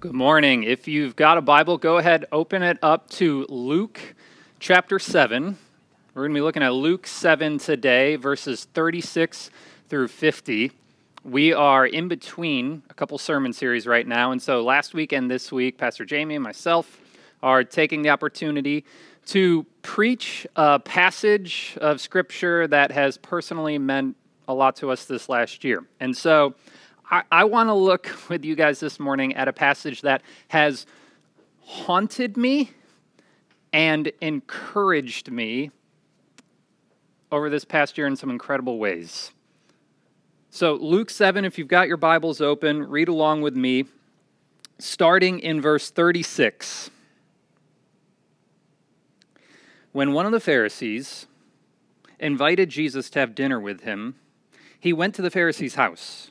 Good morning. If you've got a Bible, go ahead, open it up to Luke chapter 7. We're going to be looking at Luke 7 today, verses 36 through 50. We are in between a couple sermon series right now, and so last week and this week, Pastor Jamie and myself are taking the opportunity to preach a passage of Scripture that has personally meant a lot to us this last year. And so I, I want to look with you guys this morning at a passage that has haunted me and encouraged me over this past year in some incredible ways. So, Luke 7, if you've got your Bibles open, read along with me, starting in verse 36. When one of the Pharisees invited Jesus to have dinner with him, he went to the Pharisee's house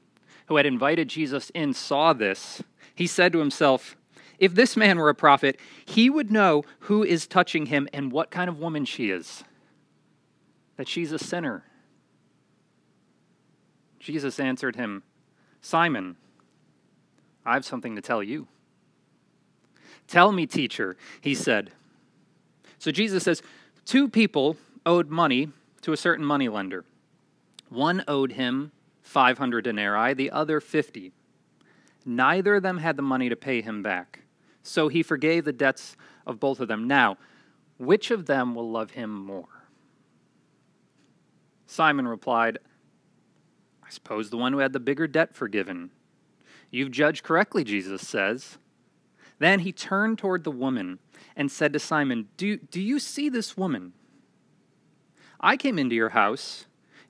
who had invited Jesus in saw this, he said to himself, If this man were a prophet, he would know who is touching him and what kind of woman she is, that she's a sinner. Jesus answered him, Simon, I have something to tell you. Tell me, teacher, he said. So Jesus says, Two people owed money to a certain moneylender. One owed him 500 denarii, the other 50. Neither of them had the money to pay him back. So he forgave the debts of both of them. Now, which of them will love him more? Simon replied, I suppose the one who had the bigger debt forgiven. You've judged correctly, Jesus says. Then he turned toward the woman and said to Simon, Do, do you see this woman? I came into your house.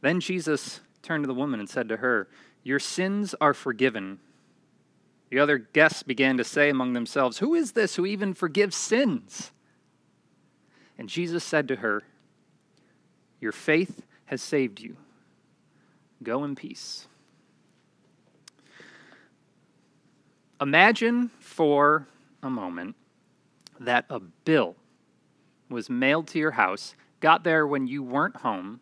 Then Jesus turned to the woman and said to her, Your sins are forgiven. The other guests began to say among themselves, Who is this who even forgives sins? And Jesus said to her, Your faith has saved you. Go in peace. Imagine for a moment that a bill was mailed to your house, got there when you weren't home,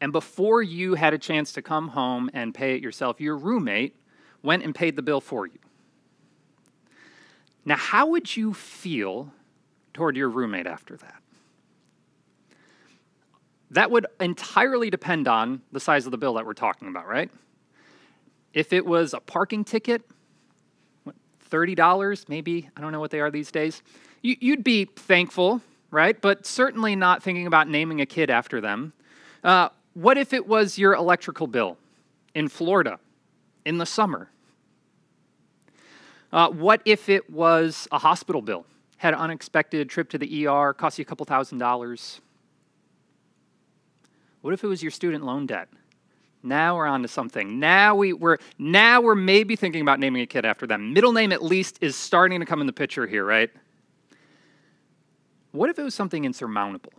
and before you had a chance to come home and pay it yourself, your roommate went and paid the bill for you. Now, how would you feel toward your roommate after that? That would entirely depend on the size of the bill that we're talking about, right? If it was a parking ticket, $30 maybe, I don't know what they are these days, you'd be thankful, right? But certainly not thinking about naming a kid after them. Uh, what if it was your electrical bill in Florida in the summer? Uh, what if it was a hospital bill? Had an unexpected trip to the ER, cost you a couple thousand dollars? What if it was your student loan debt? Now we're on to something. Now we, we're now we're maybe thinking about naming a kid after them. Middle name at least is starting to come in the picture here, right? What if it was something insurmountable?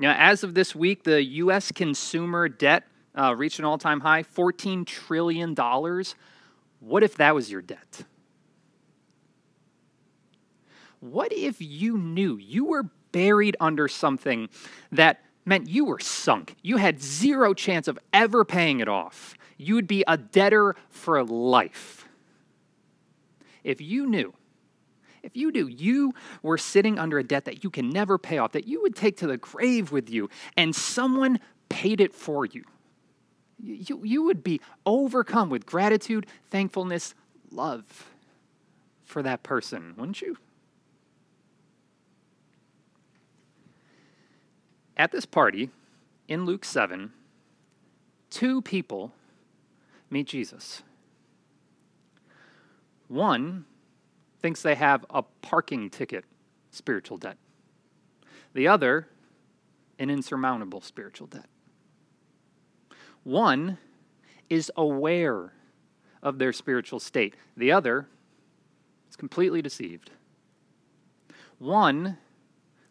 Now, as of this week, the U.S. consumer debt uh, reached an all time high $14 trillion. What if that was your debt? What if you knew you were buried under something that meant you were sunk? You had zero chance of ever paying it off. You would be a debtor for life. If you knew if you do, you were sitting under a debt that you can never pay off, that you would take to the grave with you, and someone paid it for you. You, you would be overcome with gratitude, thankfulness, love for that person, wouldn't you? At this party in Luke 7, two people meet Jesus. One thinks they have a parking ticket spiritual debt, the other, an insurmountable spiritual debt. One is aware of their spiritual state, the other is completely deceived. One,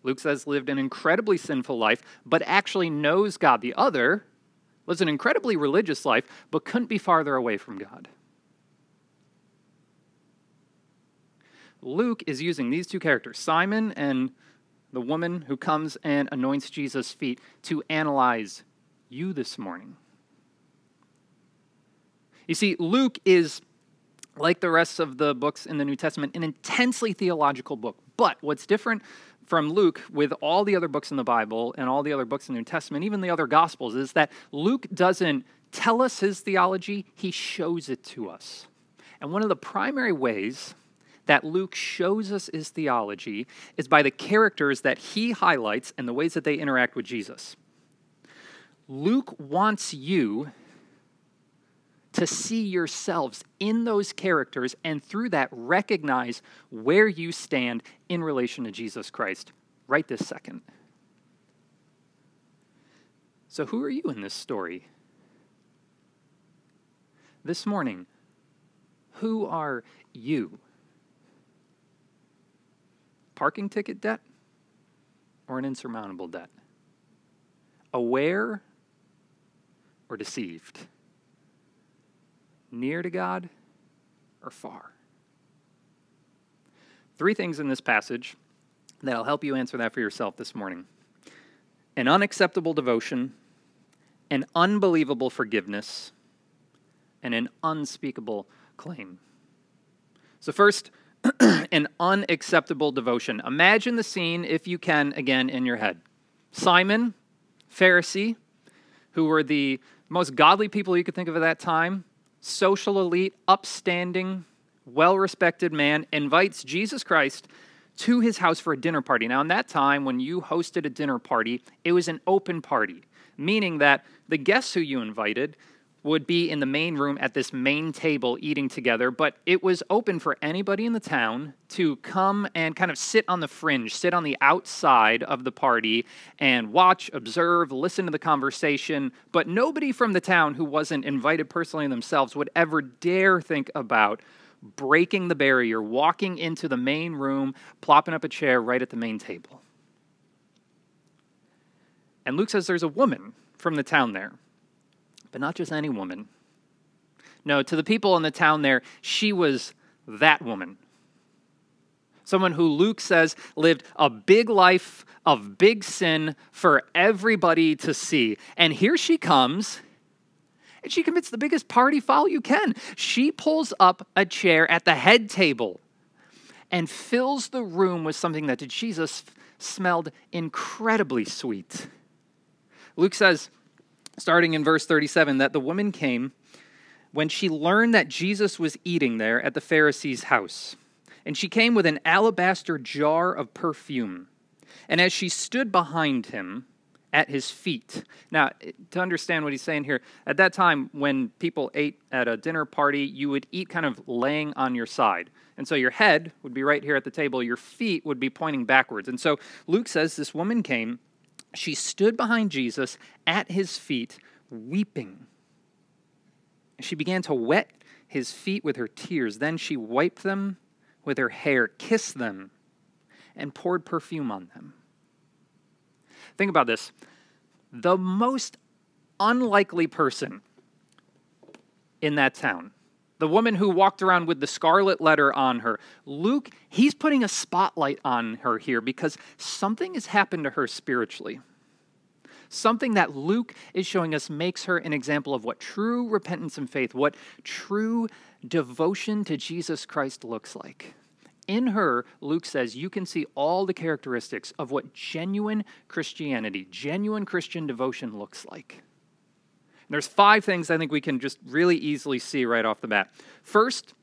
Luke says, lived an incredibly sinful life, but actually knows God. The other lives an incredibly religious life, but couldn't be farther away from God. Luke is using these two characters, Simon and the woman who comes and anoints Jesus' feet, to analyze you this morning. You see, Luke is, like the rest of the books in the New Testament, an intensely theological book. But what's different from Luke with all the other books in the Bible and all the other books in the New Testament, even the other Gospels, is that Luke doesn't tell us his theology, he shows it to us. And one of the primary ways that Luke shows us his theology is by the characters that he highlights and the ways that they interact with Jesus. Luke wants you to see yourselves in those characters and through that recognize where you stand in relation to Jesus Christ right this second. So, who are you in this story? This morning, who are you? Parking ticket debt or an insurmountable debt? Aware or deceived? near to God or far? Three things in this passage that'll help you answer that for yourself this morning an unacceptable devotion, an unbelievable forgiveness, and an unspeakable claim. So, first, an unacceptable devotion. Imagine the scene, if you can, again in your head. Simon, Pharisee, who were the most godly people you could think of at that time, social elite, upstanding, well respected man invites Jesus Christ to his house for a dinner party. Now, in that time, when you hosted a dinner party, it was an open party, meaning that the guests who you invited would be in the main room at this main table eating together, but it was open for anybody in the town to come and kind of sit on the fringe, sit on the outside of the party and watch, observe, listen to the conversation. But nobody from the town who wasn't invited personally themselves would ever dare think about breaking the barrier, walking into the main room, plopping up a chair right at the main table. And Luke says there's a woman from the town there but not just any woman. No, to the people in the town there, she was that woman. Someone who Luke says lived a big life of big sin for everybody to see. And here she comes, and she commits the biggest party foul you can. She pulls up a chair at the head table and fills the room with something that to Jesus smelled incredibly sweet. Luke says, starting in verse 37, that the woman came when she learned that Jesus was eating there at the Pharisee's house. And she came with an alabaster jar of perfume. And as she stood behind him at his feet. Now, to understand what he's saying here, at that time when people ate at a dinner party, you would eat kind of laying on your side. And so your head would be right here at the table, your feet would be pointing backwards. And so Luke says this woman came she stood behind Jesus at his feet, weeping. She began to wet his feet with her tears. Then she wiped them with her hair, kissed them, and poured perfume on them. Think about this. The most unlikely person in that town the woman who walked around with the scarlet letter on her. Luke, he's putting a spotlight on her here because something has happened to her spiritually. Something that Luke is showing us makes her an example of what true repentance and faith, what true devotion to Jesus Christ looks like. In her, Luke says, you can see all the characteristics of what genuine Christianity, genuine Christian devotion looks like. There's five things I think we can just really easily see right off the bat. First,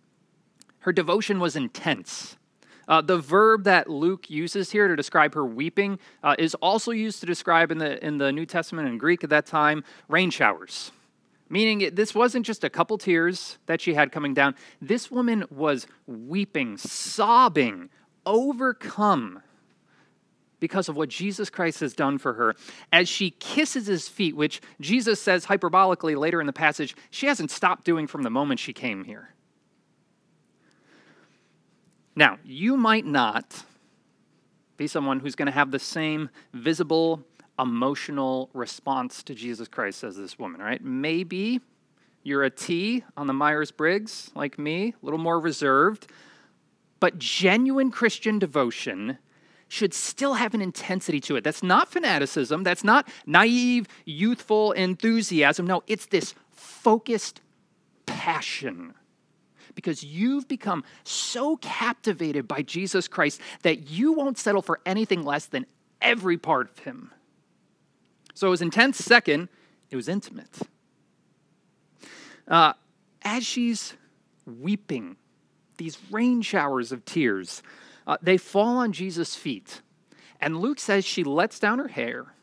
Her devotion was intense. Uh, the verb that Luke uses here to describe her weeping uh, is also used to describe in the, in the New Testament in Greek at that time rain showers. Meaning, it, this wasn't just a couple tears that she had coming down. This woman was weeping, sobbing, overcome because of what Jesus Christ has done for her. As she kisses his feet, which Jesus says hyperbolically later in the passage, she hasn't stopped doing from the moment she came here. Now, you might not be someone who's going to have the same visible emotional response to Jesus Christ as this woman, right? Maybe you're a T on the Myers Briggs, like me, a little more reserved, but genuine Christian devotion should still have an intensity to it. That's not fanaticism, that's not naive, youthful enthusiasm. No, it's this focused passion because you've become so captivated by Jesus Christ that you won't settle for anything less than every part of him. So it was intense. Second, it was intimate. Uh, as she's weeping, these rain showers of tears, uh, they fall on Jesus' feet. And Luke says she lets down her hair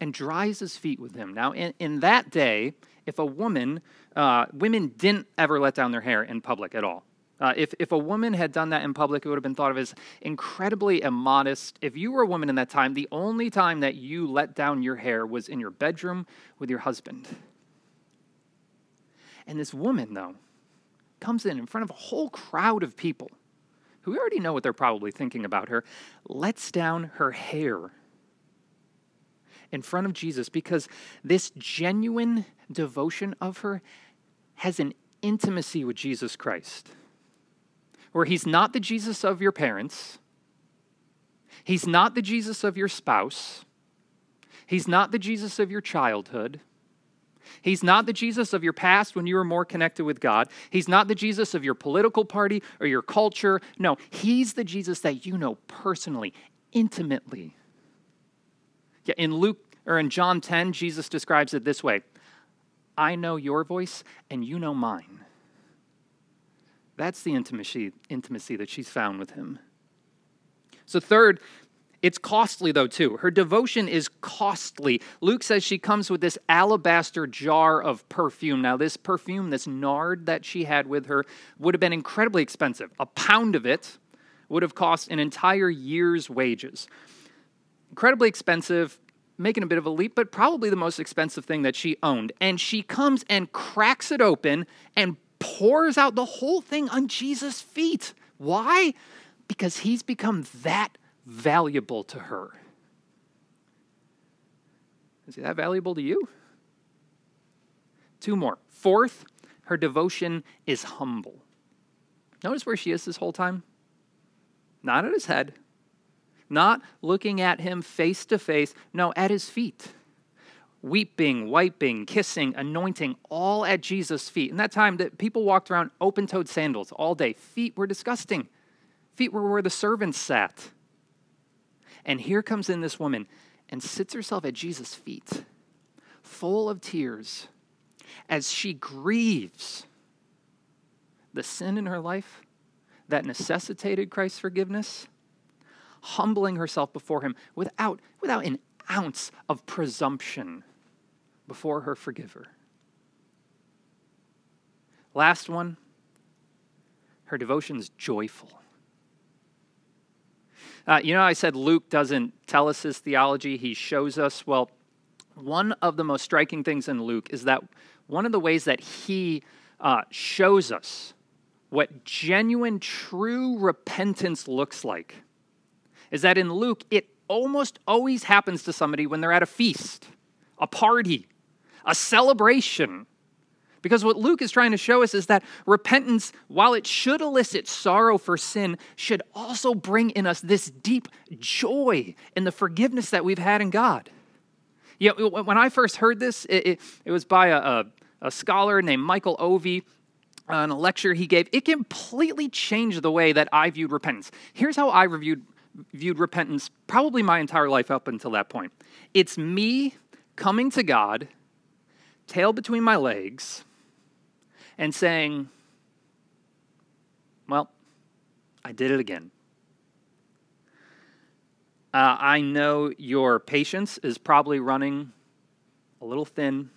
and dries his feet with him. Now, in, in that day, if a woman, uh, women didn't ever let down their hair in public at all. Uh, if, if a woman had done that in public, it would have been thought of as incredibly immodest. If you were a woman in that time, the only time that you let down your hair was in your bedroom with your husband. And this woman, though, comes in in front of a whole crowd of people who we already know what they're probably thinking about her, lets down her hair in front of Jesus because this genuine devotion of her has an intimacy with Jesus Christ, where he's not the Jesus of your parents, he's not the Jesus of your spouse, he's not the Jesus of your childhood. He's not the Jesus of your past when you were more connected with God. He's not the Jesus of your political party or your culture. No, he's the Jesus that you know personally, intimately. Yeah, in Luke or in John 10, Jesus describes it this way I know your voice and you know mine. That's the intimacy, intimacy that she's found with him. So, third, it's costly, though, too. Her devotion is costly. Luke says she comes with this alabaster jar of perfume. Now, this perfume, this nard that she had with her, would have been incredibly expensive. A pound of it would have cost an entire year's wages. Incredibly expensive, making a bit of a leap, but probably the most expensive thing that she owned. And she comes and cracks it open and pours out the whole thing on Jesus' feet. Why? Because he's become that valuable to her. Is that valuable to you? Two more. Fourth, her devotion is humble. Notice where she is this whole time? Not at his head, not looking at him face to face, no, at his feet. Weeping, wiping, kissing, anointing, all at Jesus' feet. In that time, that people walked around open toed sandals all day. Feet were disgusting. Feet were where the servants sat. And here comes in this woman and sits herself at Jesus' feet, full of tears, as she grieves the sin in her life that necessitated Christ's forgiveness humbling herself before him without, without an ounce of presumption before her forgiver. Last one, her devotion is joyful. Uh, you know, I said Luke doesn't tell us his theology, he shows us. Well, one of the most striking things in Luke is that one of the ways that he uh, shows us what genuine, true repentance looks like is that in Luke, it almost always happens to somebody when they're at a feast, a party, a celebration. Because what Luke is trying to show us is that repentance, while it should elicit sorrow for sin, should also bring in us this deep joy in the forgiveness that we've had in God. You know, when I first heard this, it, it, it was by a, a, a, scholar named Michael Ovey on uh, a lecture he gave. It completely changed the way that I viewed repentance. Here's how I reviewed viewed repentance probably my entire life up until that point. It's me coming to God, tail between my legs, and saying, Well, I did it again. Uh, I know your patience is probably running a little thin.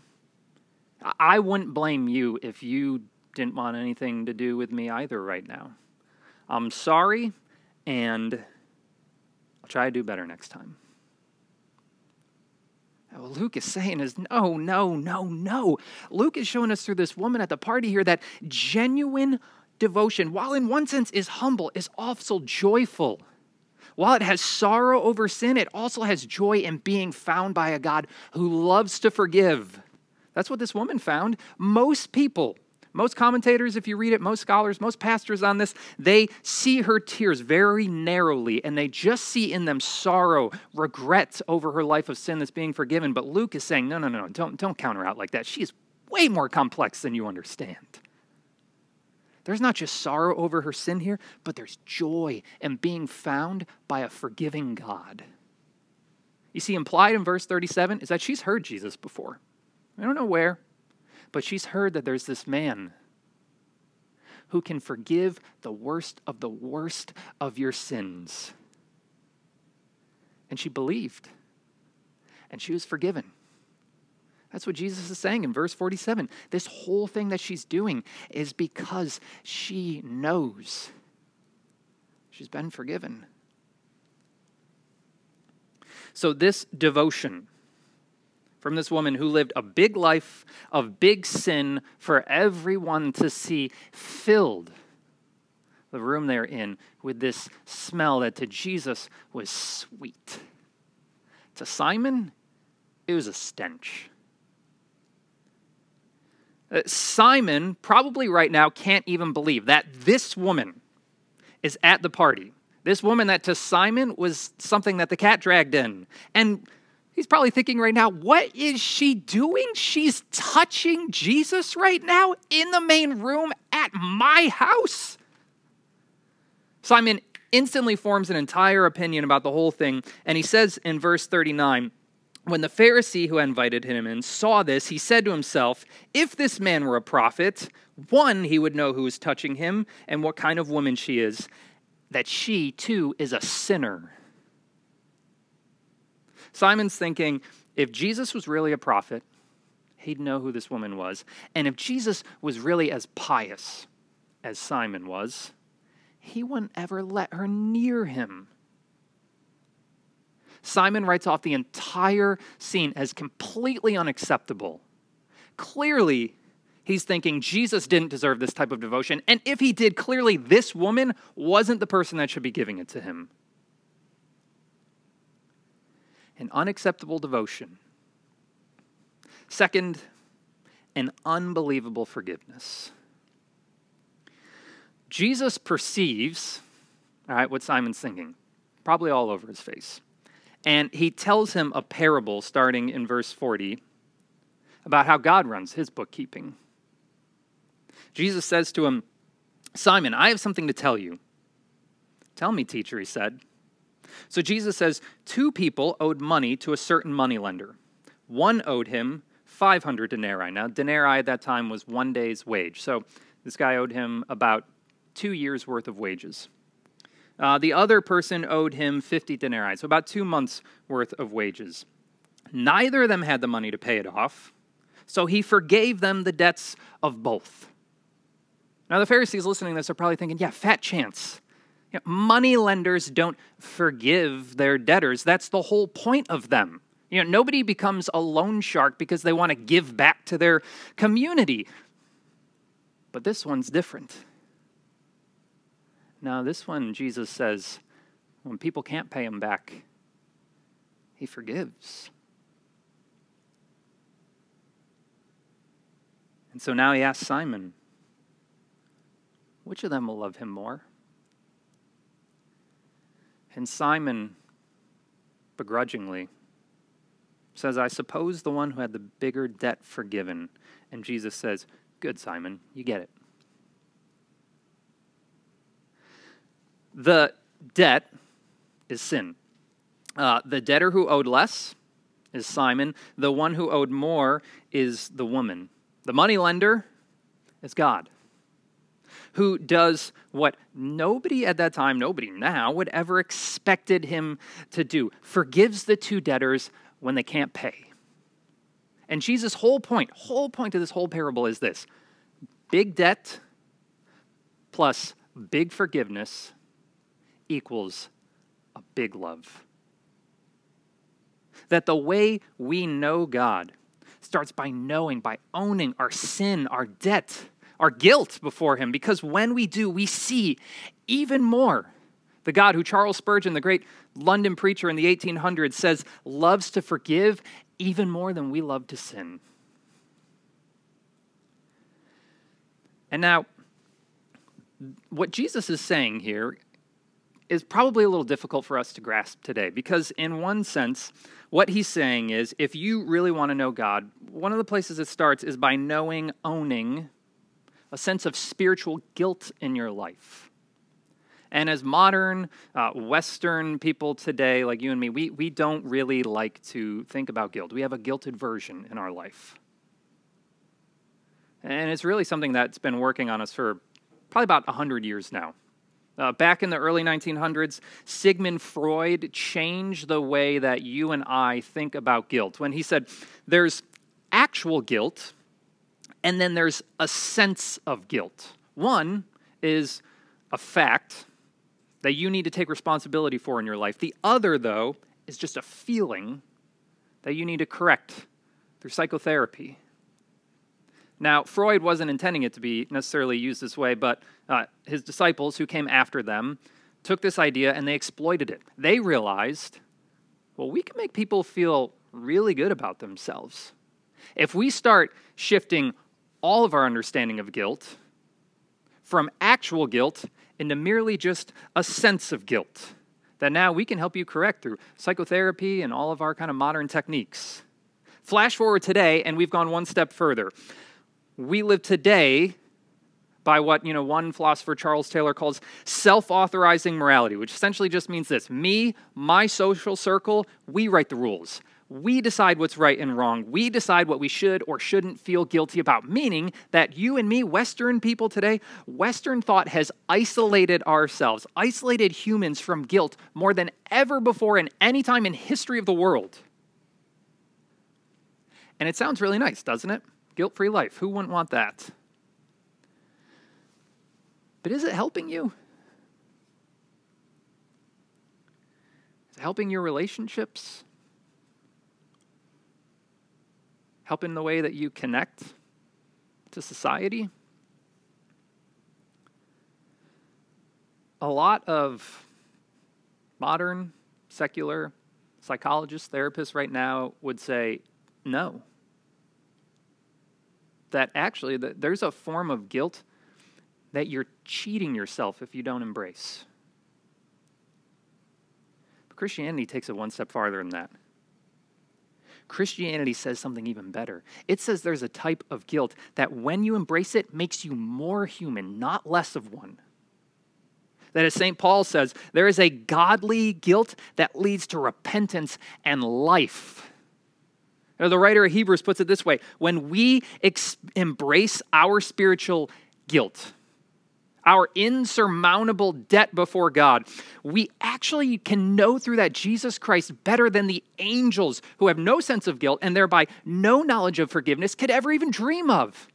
I wouldn't blame you if you didn't want anything to do with me either right now. I'm sorry, and I'll try to do better next time. What Luke is saying is no, no, no, no. Luke is showing us through this woman at the party here that genuine devotion, while in one sense is humble, is also joyful. While it has sorrow over sin, it also has joy in being found by a God who loves to forgive. That's what this woman found. Most people most commentators, if you read it, most scholars, most pastors on this, they see her tears very narrowly and they just see in them sorrow, regret over her life of sin that's being forgiven. But Luke is saying, no, no, no, don't, don't counter out like that. She is way more complex than you understand. There's not just sorrow over her sin here, but there's joy in being found by a forgiving God. You see, implied in verse 37 is that she's heard Jesus before. I don't know where, but she's heard that there's this man who can forgive the worst of the worst of your sins. And she believed, and she was forgiven. That's what Jesus is saying in verse 47. This whole thing that she's doing is because she knows she's been forgiven. So, this devotion from this woman who lived a big life of big sin for everyone to see, filled the room they're in with this smell that to Jesus was sweet. To Simon, it was a stench. Uh, Simon, probably right now, can't even believe that this woman is at the party. This woman that to Simon was something that the cat dragged in. And He's probably thinking right now, what is she doing? She's touching Jesus right now in the main room at my house. Simon instantly forms an entire opinion about the whole thing, and he says in verse 39 When the Pharisee who invited him in saw this, he said to himself, If this man were a prophet, one, he would know who is touching him and what kind of woman she is, that she too is a sinner. Simon's thinking if Jesus was really a prophet, he'd know who this woman was. And if Jesus was really as pious as Simon was, he wouldn't ever let her near him. Simon writes off the entire scene as completely unacceptable. Clearly, he's thinking Jesus didn't deserve this type of devotion. And if he did, clearly this woman wasn't the person that should be giving it to him an unacceptable devotion. Second, an unbelievable forgiveness. Jesus perceives, all right, what Simon's thinking, probably all over his face. And he tells him a parable starting in verse 40 about how God runs his bookkeeping. Jesus says to him, Simon, I have something to tell you. Tell me, teacher, he said. So Jesus says two people owed money to a certain moneylender. One owed him 500 denarii. Now, denarii at that time was one day's wage. So this guy owed him about two years' worth of wages. Uh, the other person owed him 50 denarii, so about two months' worth of wages. Neither of them had the money to pay it off, so he forgave them the debts of both. Now, the Pharisees listening to this are probably thinking, yeah, fat chance. Money lenders don't forgive their debtors. That's the whole point of them. You know, nobody becomes a loan shark because they want to give back to their community. But this one's different. Now, this one, Jesus says, when people can't pay him back, he forgives. And so now he asks Simon, which of them will love him more? And Simon, begrudgingly, says, I suppose the one who had the bigger debt forgiven. And Jesus says, Good, Simon, you get it. The debt is sin. Uh, the debtor who owed less is Simon. The one who owed more is the woman. The money lender is God. Who does what nobody at that time, nobody now, would ever expected him to do forgives the two debtors when they can't pay. And Jesus' whole point, whole point of this whole parable is this big debt plus big forgiveness equals a big love. That the way we know God starts by knowing, by owning our sin, our debt, our guilt before Him. Because when we do, we see even more the God who Charles Spurgeon, the great London preacher in the 1800s, says loves to forgive even more than we love to sin. And now, what Jesus is saying here is probably a little difficult for us to grasp today because, in one sense, what he's saying is if you really want to know God, one of the places it starts is by knowing, owning a sense of spiritual guilt in your life. And as modern uh, Western people today, like you and me, we, we don't really like to think about guilt. We have a guilted version in our life. And it's really something that's been working on us for probably about 100 years now. Uh, back in the early 1900s, Sigmund Freud changed the way that you and I think about guilt when he said there's actual guilt and then there's a sense of guilt. One is a fact that you need to take responsibility for in your life. The other, though, is just a feeling that you need to correct through psychotherapy. Now, Freud wasn't intending it to be necessarily used this way, but uh, his disciples who came after them took this idea and they exploited it. They realized, well, we can make people feel really good about themselves. If we start shifting all of our understanding of guilt from actual guilt into merely just a sense of guilt that now we can help you correct through psychotherapy and all of our kind of modern techniques. Flash forward today, and we've gone one step further. We live today by what you know one philosopher charles taylor calls self-authorizing morality which essentially just means this me my social circle we write the rules we decide what's right and wrong. We decide what we should or shouldn't feel guilty about, meaning that you and me, Western people today, Western thought has isolated ourselves, isolated humans from guilt more than ever before in any time in history of the world. And it sounds really nice, doesn't it? Guilt free life. Who wouldn't want that? But is it helping you? Is it helping your relationships? Help in the way that you connect to society. A lot of modern secular psychologists, therapists right now would say no. That actually that there's a form of guilt that you're cheating yourself if you don't embrace. But Christianity takes it one step farther than that. Christianity says something even better. It says there's a type of guilt that when you embrace it makes you more human, not less of one. That as St. Paul says, there is a godly guilt that leads to repentance and life. the writer of Hebrews puts it this way when we ex- embrace our spiritual guilt, our insurmountable debt before God, we actually can know through that Jesus Christ better than the angels who have no sense of guilt and thereby no knowledge of forgiveness could ever even dream of.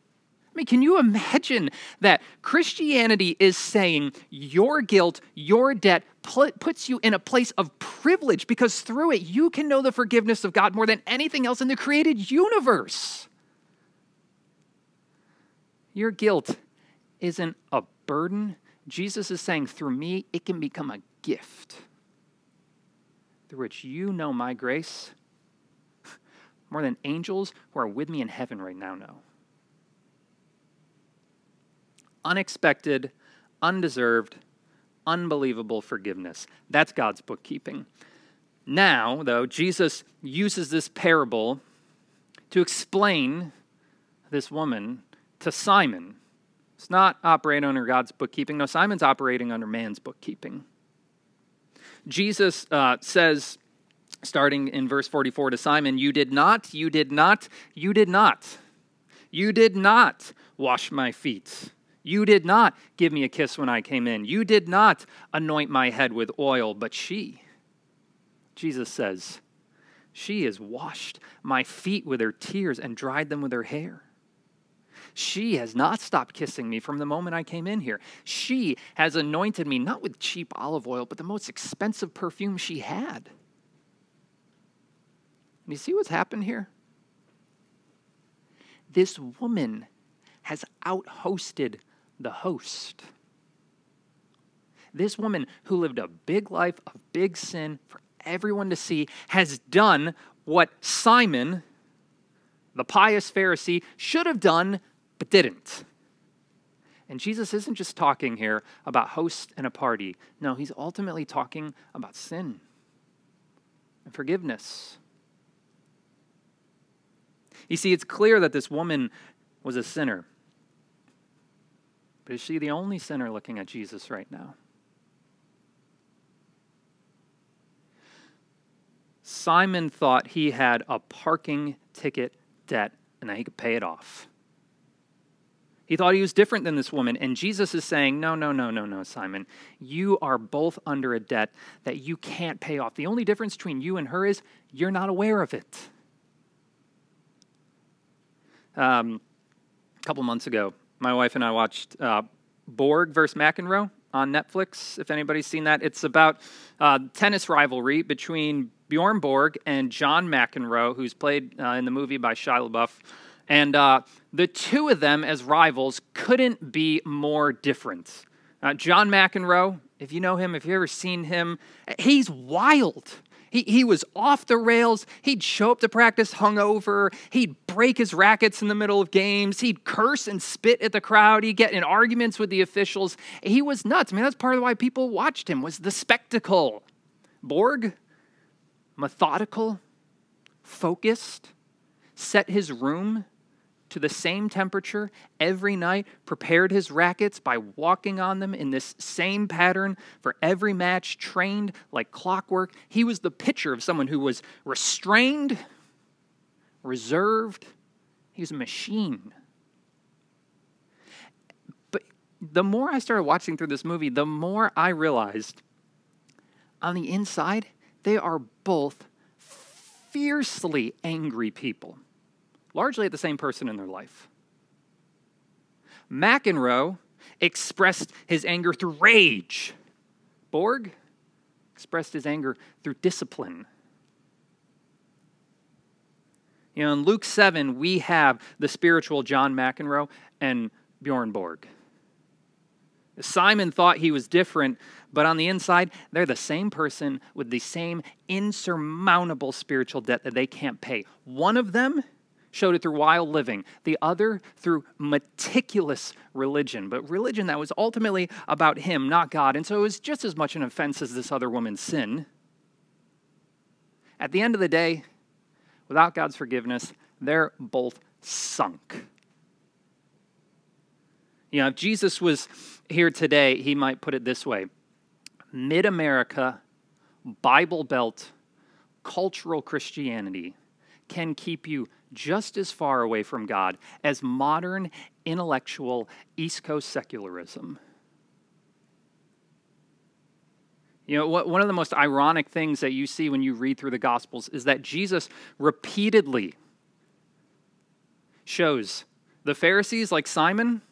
I mean, can you imagine that Christianity is saying your guilt, your debt puts you in a place of privilege because through it you can know the forgiveness of God more than anything else in the created universe? Your guilt isn't a burden, Jesus is saying, through me, it can become a gift through which you know my grace more than angels who are with me in heaven right now know. Unexpected, undeserved, unbelievable forgiveness. That's God's bookkeeping. Now, though, Jesus uses this parable to explain this woman to Simon it's not operating under God's bookkeeping. No, Simon's operating under man's bookkeeping. Jesus uh, says, starting in verse 44 to Simon, You did not, you did not, you did not, you did not wash my feet. You did not give me a kiss when I came in. You did not anoint my head with oil, but she, Jesus says, she has washed my feet with her tears and dried them with her hair. She has not stopped kissing me from the moment I came in here. She has anointed me not with cheap olive oil, but the most expensive perfume she had. And you see what's happened here? This woman has out-hosted the host. This woman who lived a big life of big sin for everyone to see has done what Simon, the pious Pharisee, should have done but didn't. And Jesus isn't just talking here about hosts and a party. No, he's ultimately talking about sin and forgiveness. You see, it's clear that this woman was a sinner. But is she the only sinner looking at Jesus right now? Simon thought he had a parking ticket debt and that he could pay it off. He thought he was different than this woman. And Jesus is saying, No, no, no, no, no, Simon. You are both under a debt that you can't pay off. The only difference between you and her is you're not aware of it. Um, a couple months ago, my wife and I watched uh, Borg versus McEnroe on Netflix. If anybody's seen that, it's about uh, tennis rivalry between Bjorn Borg and John McEnroe, who's played uh, in the movie by Shia LaBeouf. And uh, the two of them as rivals couldn't be more different. Uh, John McEnroe, if you know him, if you've ever seen him, he's wild. He, he was off the rails. He'd show up to practice hungover. He'd break his rackets in the middle of games. He'd curse and spit at the crowd. He'd get in arguments with the officials. He was nuts. I mean, that's part of why people watched him was the spectacle. Borg, methodical, focused, set his room to the same temperature every night, prepared his rackets by walking on them in this same pattern for every match, trained like clockwork. He was the picture of someone who was restrained, reserved. He was a machine. But the more I started watching through this movie, the more I realized on the inside, they are both fiercely angry people largely at the same person in their life. McEnroe expressed his anger through rage. Borg expressed his anger through discipline. You know, in Luke 7, we have the spiritual John McEnroe and Bjorn Borg. Simon thought he was different, but on the inside, they're the same person with the same insurmountable spiritual debt that they can't pay. One of them showed it through wild living, the other through meticulous religion, but religion that was ultimately about him, not God. And so it was just as much an offense as this other woman's sin. At the end of the day, without God's forgiveness, they're both sunk. You know, if Jesus was here today, he might put it this way Mid America, Bible Belt, cultural Christianity can keep you just as far away from God as modern intellectual East Coast secularism. You know, one of the most ironic things that you see when you read through the Gospels is that Jesus repeatedly shows the Pharisees, like Simon,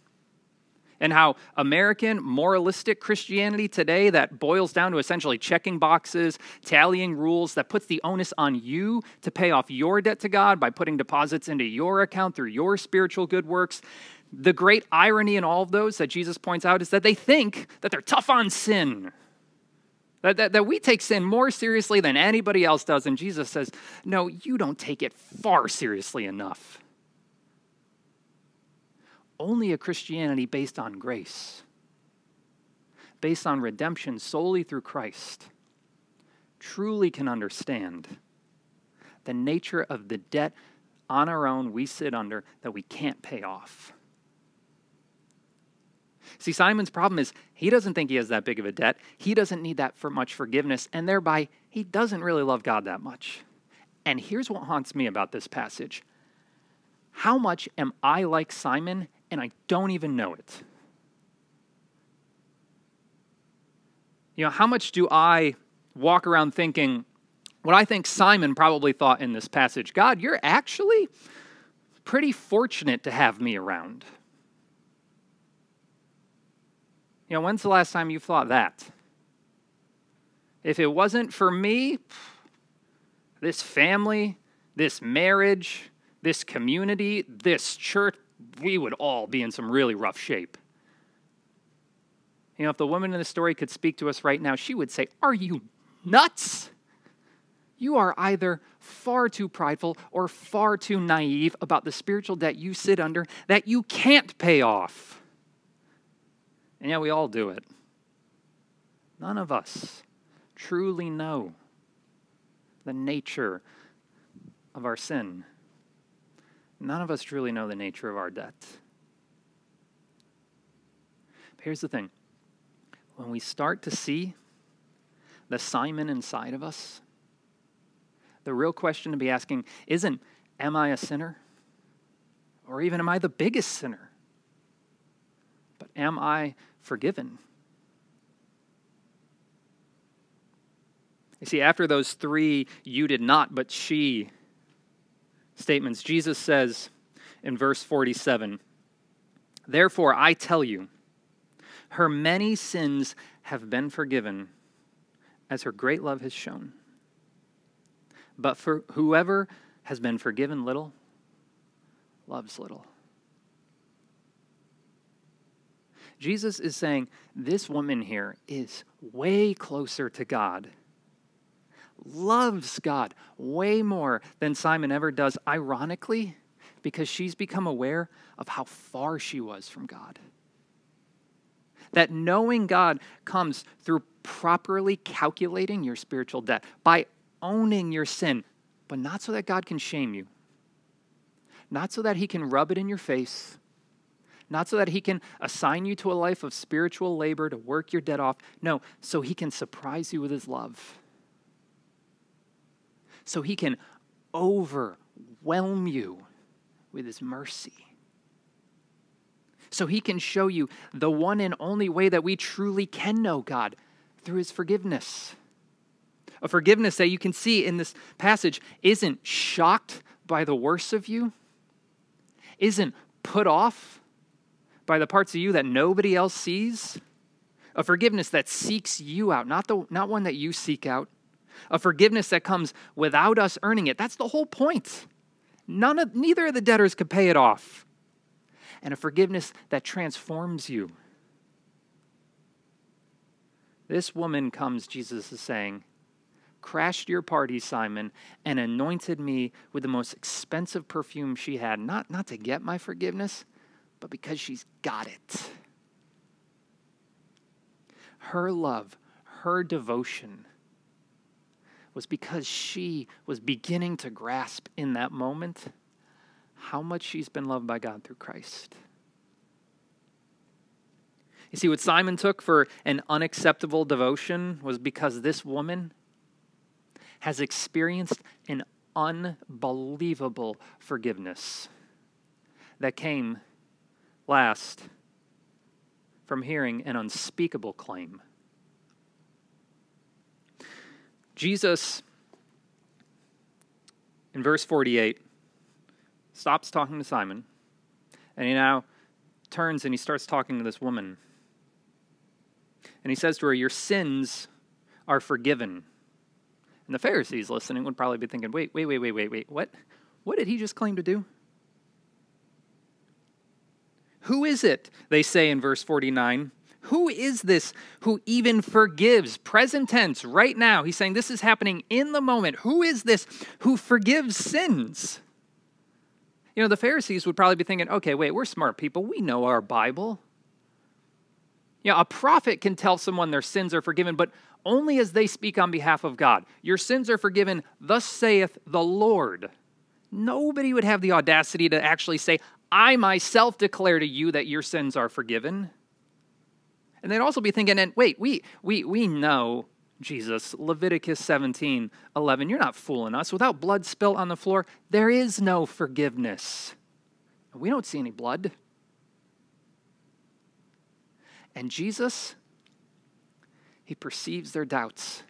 and how American moralistic Christianity today, that boils down to essentially checking boxes, tallying rules, that puts the onus on you to pay off your debt to God by putting deposits into your account through your spiritual good works. The great irony in all of those that Jesus points out is that they think that they're tough on sin. That, that, that we take sin more seriously than anybody else does. And Jesus says, No, you don't take it far seriously enough only a Christianity based on grace, based on redemption solely through Christ, truly can understand the nature of the debt on our own we sit under that we can't pay off. See, Simon's problem is he doesn't think he has that big of a debt. He doesn't need that for much forgiveness, and thereby he doesn't really love God that much. And here's what haunts me about this passage How much am I like Simon and I don't even know it. You know, how much do I walk around thinking what I think Simon probably thought in this passage God, you're actually pretty fortunate to have me around. You know, when's the last time you thought that? If it wasn't for me, this family, this marriage, this community, this church, we would all be in some really rough shape. You know, if the woman in the story could speak to us right now, she would say, Are you nuts? You are either far too prideful or far too naive about the spiritual debt you sit under that you can't pay off. And yet we all do it. None of us truly know the nature of our sin. None of us truly know the nature of our debt. But here's the thing when we start to see the Simon inside of us, the real question to be asking isn't, Am I a sinner? Or even, Am I the biggest sinner? But am I forgiven? You see, after those three, you did not, but she statements, Jesus says in verse 47 Therefore, I tell you, her many sins have been forgiven, as her great love has shown. But for whoever has been forgiven little, loves little. Jesus is saying this woman here is way closer to God, loves God way more than Simon ever does, ironically, because she's become aware of how far she was from God. That knowing God comes through properly calculating your spiritual debt, by owning your sin, but not so that God can shame you, not so that He can rub it in your face, not so that He can assign you to a life of spiritual labor to work your debt off. No, so He can surprise you with His love. So He can overwhelm you with His mercy. So He can show you the one and only way that we truly can know God through His forgiveness a forgiveness that you can see in this passage isn't shocked by the worst of you, isn't put off by the parts of you that nobody else sees. A forgiveness that seeks you out, not, the, not one that you seek out. A forgiveness that comes without us earning it. That's the whole point. None of, neither of the debtors could pay it off. And a forgiveness that transforms you. This woman comes, Jesus is saying, crashed your party, Simon, and anointed me with the most expensive perfume she had, not, not to get my forgiveness, but because she's got it. Her love, her devotion was because she was beginning to grasp in that moment how much she's been loved by God through Christ. You see, what Simon took for an unacceptable devotion was because this woman has experienced an unbelievable forgiveness that came last from hearing an unspeakable claim. Jesus, in verse 48, stops talking to Simon, and he now turns and he starts talking to this woman. And he says to her, Your sins are forgiven. And the Pharisees listening would probably be thinking, wait, wait, wait, wait, wait, wait. What? What did he just claim to do? Who is it, they say in verse 49? Who is this who even forgives? Present tense, right now. He's saying this is happening in the moment. Who is this who forgives sins? You know, the Pharisees would probably be thinking, okay, wait, we're smart people. We know our Bible. You know, a prophet can tell someone their sins are forgiven, but only as they speak on behalf of God. Your sins are forgiven, thus saith the Lord. Nobody would have the audacity to actually say, I myself declare to you that your sins are forgiven. And they'd also be thinking, and wait, we, we, we know, Jesus, Leviticus 17, 11, you're not fooling us. Without blood spilt on the floor, there is no forgiveness. We don't see any blood. And Jesus, He perceives their doubts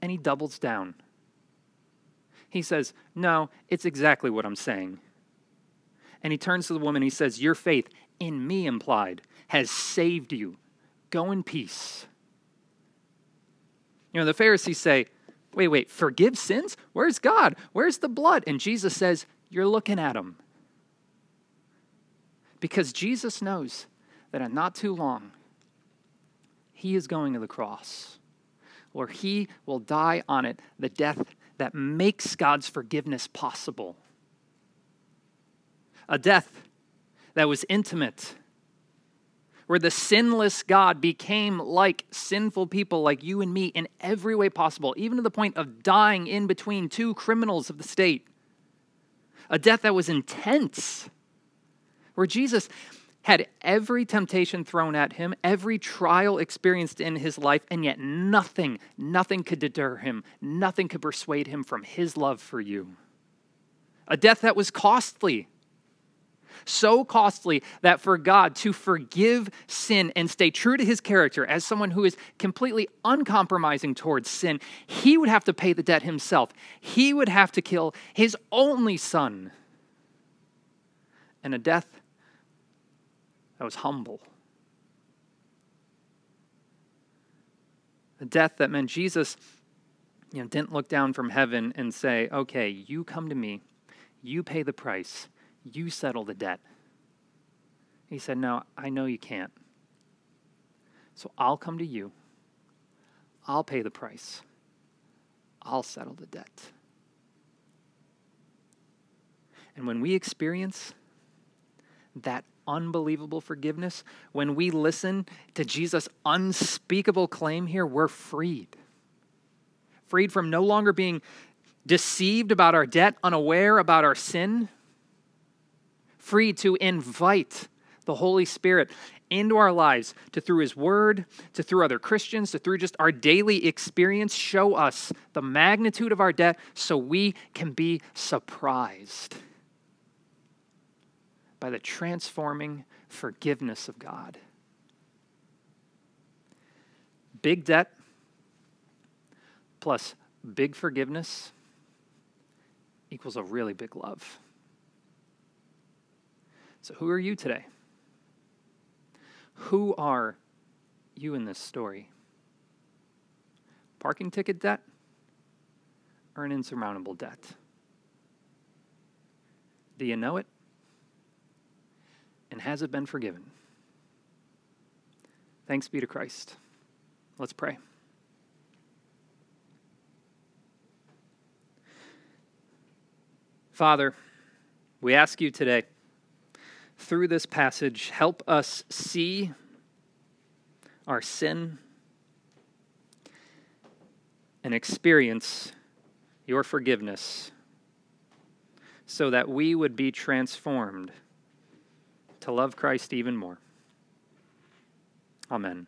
and he doubles down. He says, No, it's exactly what I'm saying. And he turns to the woman. He says, Your faith, in me implied, has saved you. Go in peace. You know, the Pharisees say, Wait, wait, forgive sins? Where's God? Where's the blood? And Jesus says, You're looking at him. Because Jesus knows that in not too long, he is going to the cross, where he will die on it, the death that makes God's forgiveness possible. A death that was intimate, where the sinless God became like sinful people like you and me in every way possible, even to the point of dying in between two criminals of the state. A death that was intense, where Jesus had every temptation thrown at him, every trial experienced in his life, and yet nothing, nothing could deter him, nothing could persuade him from his love for you. A death that was costly. So costly that for God to forgive sin and stay true to his character as someone who is completely uncompromising towards sin, he would have to pay the debt himself. He would have to kill his only son. And a death that was humble. A death that meant Jesus you know, didn't look down from heaven and say, okay, you come to me, you pay the price, you settle the debt. He said, no, I know you can't. So I'll come to you, I'll pay the price, I'll settle the debt. And when we experience that unbelievable forgiveness, when we listen to Jesus' unspeakable claim here, we're freed. Freed from no longer being deceived about our debt, unaware about our sin. Free to invite the Holy Spirit into our lives to through his word to through other christians to through just our daily experience show us the magnitude of our debt so we can be surprised by the transforming forgiveness of God. Big debt plus big forgiveness equals a really big love. So, who are you today? Who are you in this story? Parking ticket debt or an insurmountable debt? Do you know it? And has it been forgiven? Thanks be to Christ. Let's pray. Father, we ask you today, through this passage, help us see our sin and experience your forgiveness so that we would be transformed to love Christ even more. Amen.